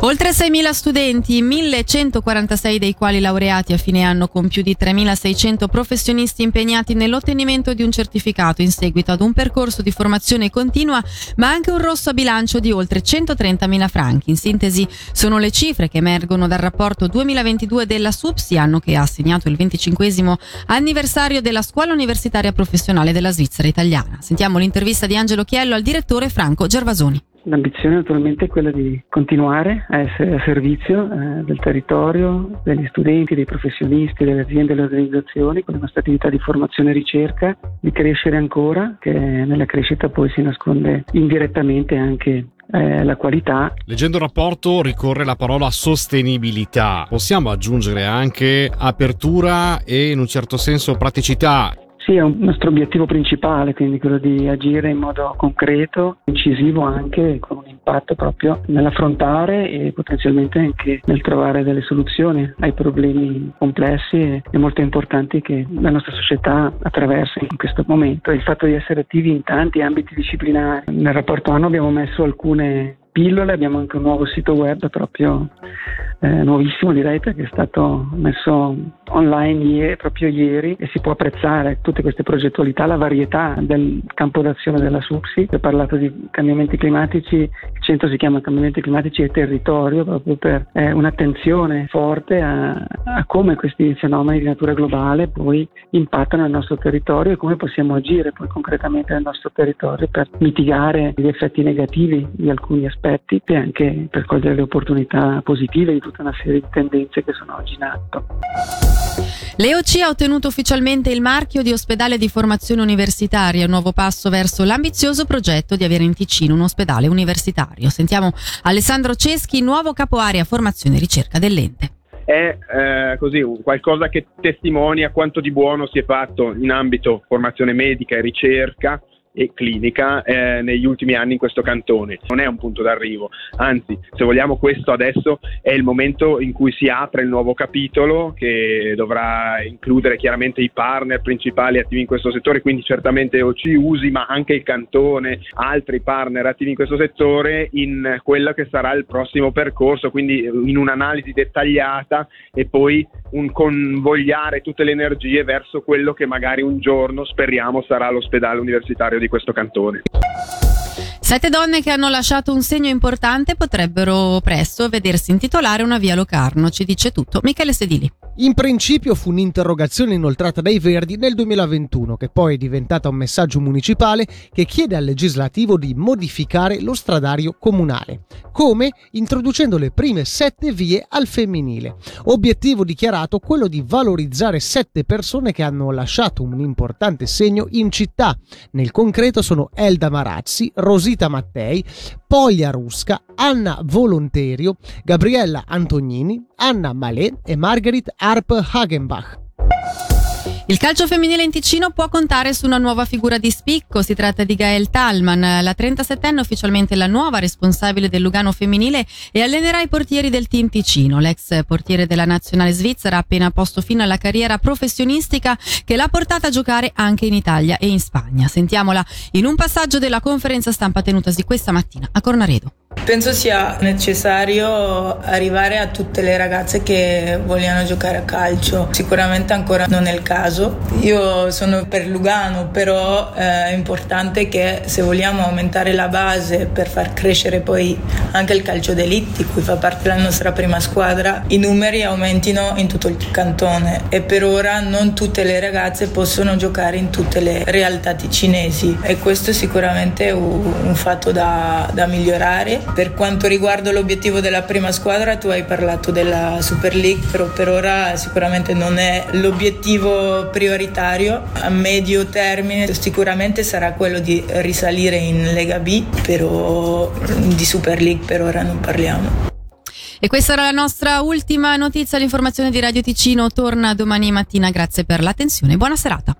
Oltre 6.000 studenti, 1.146 dei quali laureati a fine anno con più di 3.600 professionisti impegnati nell'ottenimento di un certificato in seguito ad un percorso di formazione continua, ma anche un rosso a bilancio di oltre 130.000 franchi. In sintesi sono le cifre che emergono dal rapporto 2022 della SUPSI, anno che ha assegnato il 25 anniversario della Scuola Universitaria Professionale della Svizzera Italiana. Sentiamo l'intervista di Angelo Chiello al direttore Franco Gervasoni. L'ambizione naturalmente è quella di continuare a essere a servizio eh, del territorio, degli studenti, dei professionisti, delle aziende delle organizzazioni con le nostre attività di formazione e ricerca, di crescere ancora, che nella crescita poi si nasconde indirettamente anche eh, la qualità. Leggendo il rapporto ricorre la parola sostenibilità. Possiamo aggiungere anche apertura e in un certo senso praticità. Sì, è un nostro obiettivo principale, quindi quello di agire in modo concreto, incisivo anche con un impatto proprio nell'affrontare e potenzialmente anche nel trovare delle soluzioni ai problemi complessi e molto importanti che la nostra società attraversa in questo momento. Il fatto di essere attivi in tanti ambiti disciplinari. Nel rapporto anno abbiamo messo alcune pillole, abbiamo anche un nuovo sito web proprio eh, nuovissimo direi perché è stato messo online ieri, proprio ieri e si può apprezzare tutte queste progettualità, la varietà del campo d'azione della SUPSI. Ho parlato di cambiamenti climatici, il centro si chiama cambiamenti climatici e territorio proprio per eh, un'attenzione forte a, a, come questi fenomeni di natura globale poi impattano il nostro territorio e come possiamo agire poi concretamente nel nostro territorio per mitigare gli effetti negativi di alcuni aspetti e anche per cogliere le opportunità positive di tutta una serie di tendenze che sono oggi in atto. L'EOC ha ottenuto ufficialmente il marchio di ospedale di formazione universitaria, un nuovo passo verso l'ambizioso progetto di avere in Ticino un ospedale universitario. Sentiamo Alessandro Ceschi, nuovo capo area formazione e ricerca dell'ente è eh, così, qualcosa che testimonia quanto di buono si è fatto in ambito formazione medica e ricerca e clinica eh, negli ultimi anni in questo cantone. Non è un punto d'arrivo, anzi, se vogliamo, questo adesso è il momento in cui si apre il nuovo capitolo che dovrà includere chiaramente i partner principali attivi in questo settore, quindi certamente OC Usi, ma anche il cantone, altri partner attivi in questo settore in quello che sarà il prossimo percorso, quindi in un'analisi dettagliata e poi un convogliare tutte le energie verso quello che magari un giorno speriamo sarà l'ospedale universitario di di questo cantone. Sette donne che hanno lasciato un segno importante potrebbero presto vedersi intitolare una via Locarno. Ci dice tutto Michele Sedili. In principio fu un'interrogazione inoltrata dai Verdi nel 2021, che poi è diventata un messaggio municipale che chiede al legislativo di modificare lo stradario comunale. Come? Introducendo le prime sette vie al femminile. Obiettivo dichiarato quello di valorizzare sette persone che hanno lasciato un importante segno in città. Nel concreto sono Elda Marazzi, Rosita Mattei, Poglia Rusca, Anna Volonterio, Gabriella Antognini, Anna Malé e Marguerite Arp Hagenbach. Il calcio femminile in Ticino può contare su una nuova figura di spicco. Si tratta di Gael Talman, la 37enne ufficialmente la nuova responsabile del Lugano femminile e allenerà i portieri del team Ticino. L'ex portiere della nazionale svizzera ha appena posto fine alla carriera professionistica che l'ha portata a giocare anche in Italia e in Spagna. Sentiamola in un passaggio della conferenza stampa tenutasi questa mattina a Cornaredo. Penso sia necessario arrivare a tutte le ragazze che vogliono giocare a calcio. Sicuramente ancora non è il caso. Io sono per Lugano, però eh, è importante che se vogliamo aumentare la base per far crescere poi anche il calcio d'elite, cui fa parte la nostra prima squadra, i numeri aumentino in tutto il cantone e per ora non tutte le ragazze possono giocare in tutte le realtà ticinesi e questo è sicuramente un fatto da, da migliorare per quanto riguarda l'obiettivo della prima squadra, tu hai parlato della Super League, però per ora sicuramente non è l'obiettivo prioritario. A medio termine sicuramente sarà quello di risalire in Lega B, però di Super League per ora non parliamo. E questa era la nostra ultima notizia. L'informazione di Radio Ticino torna domani mattina. Grazie per l'attenzione. Buona serata.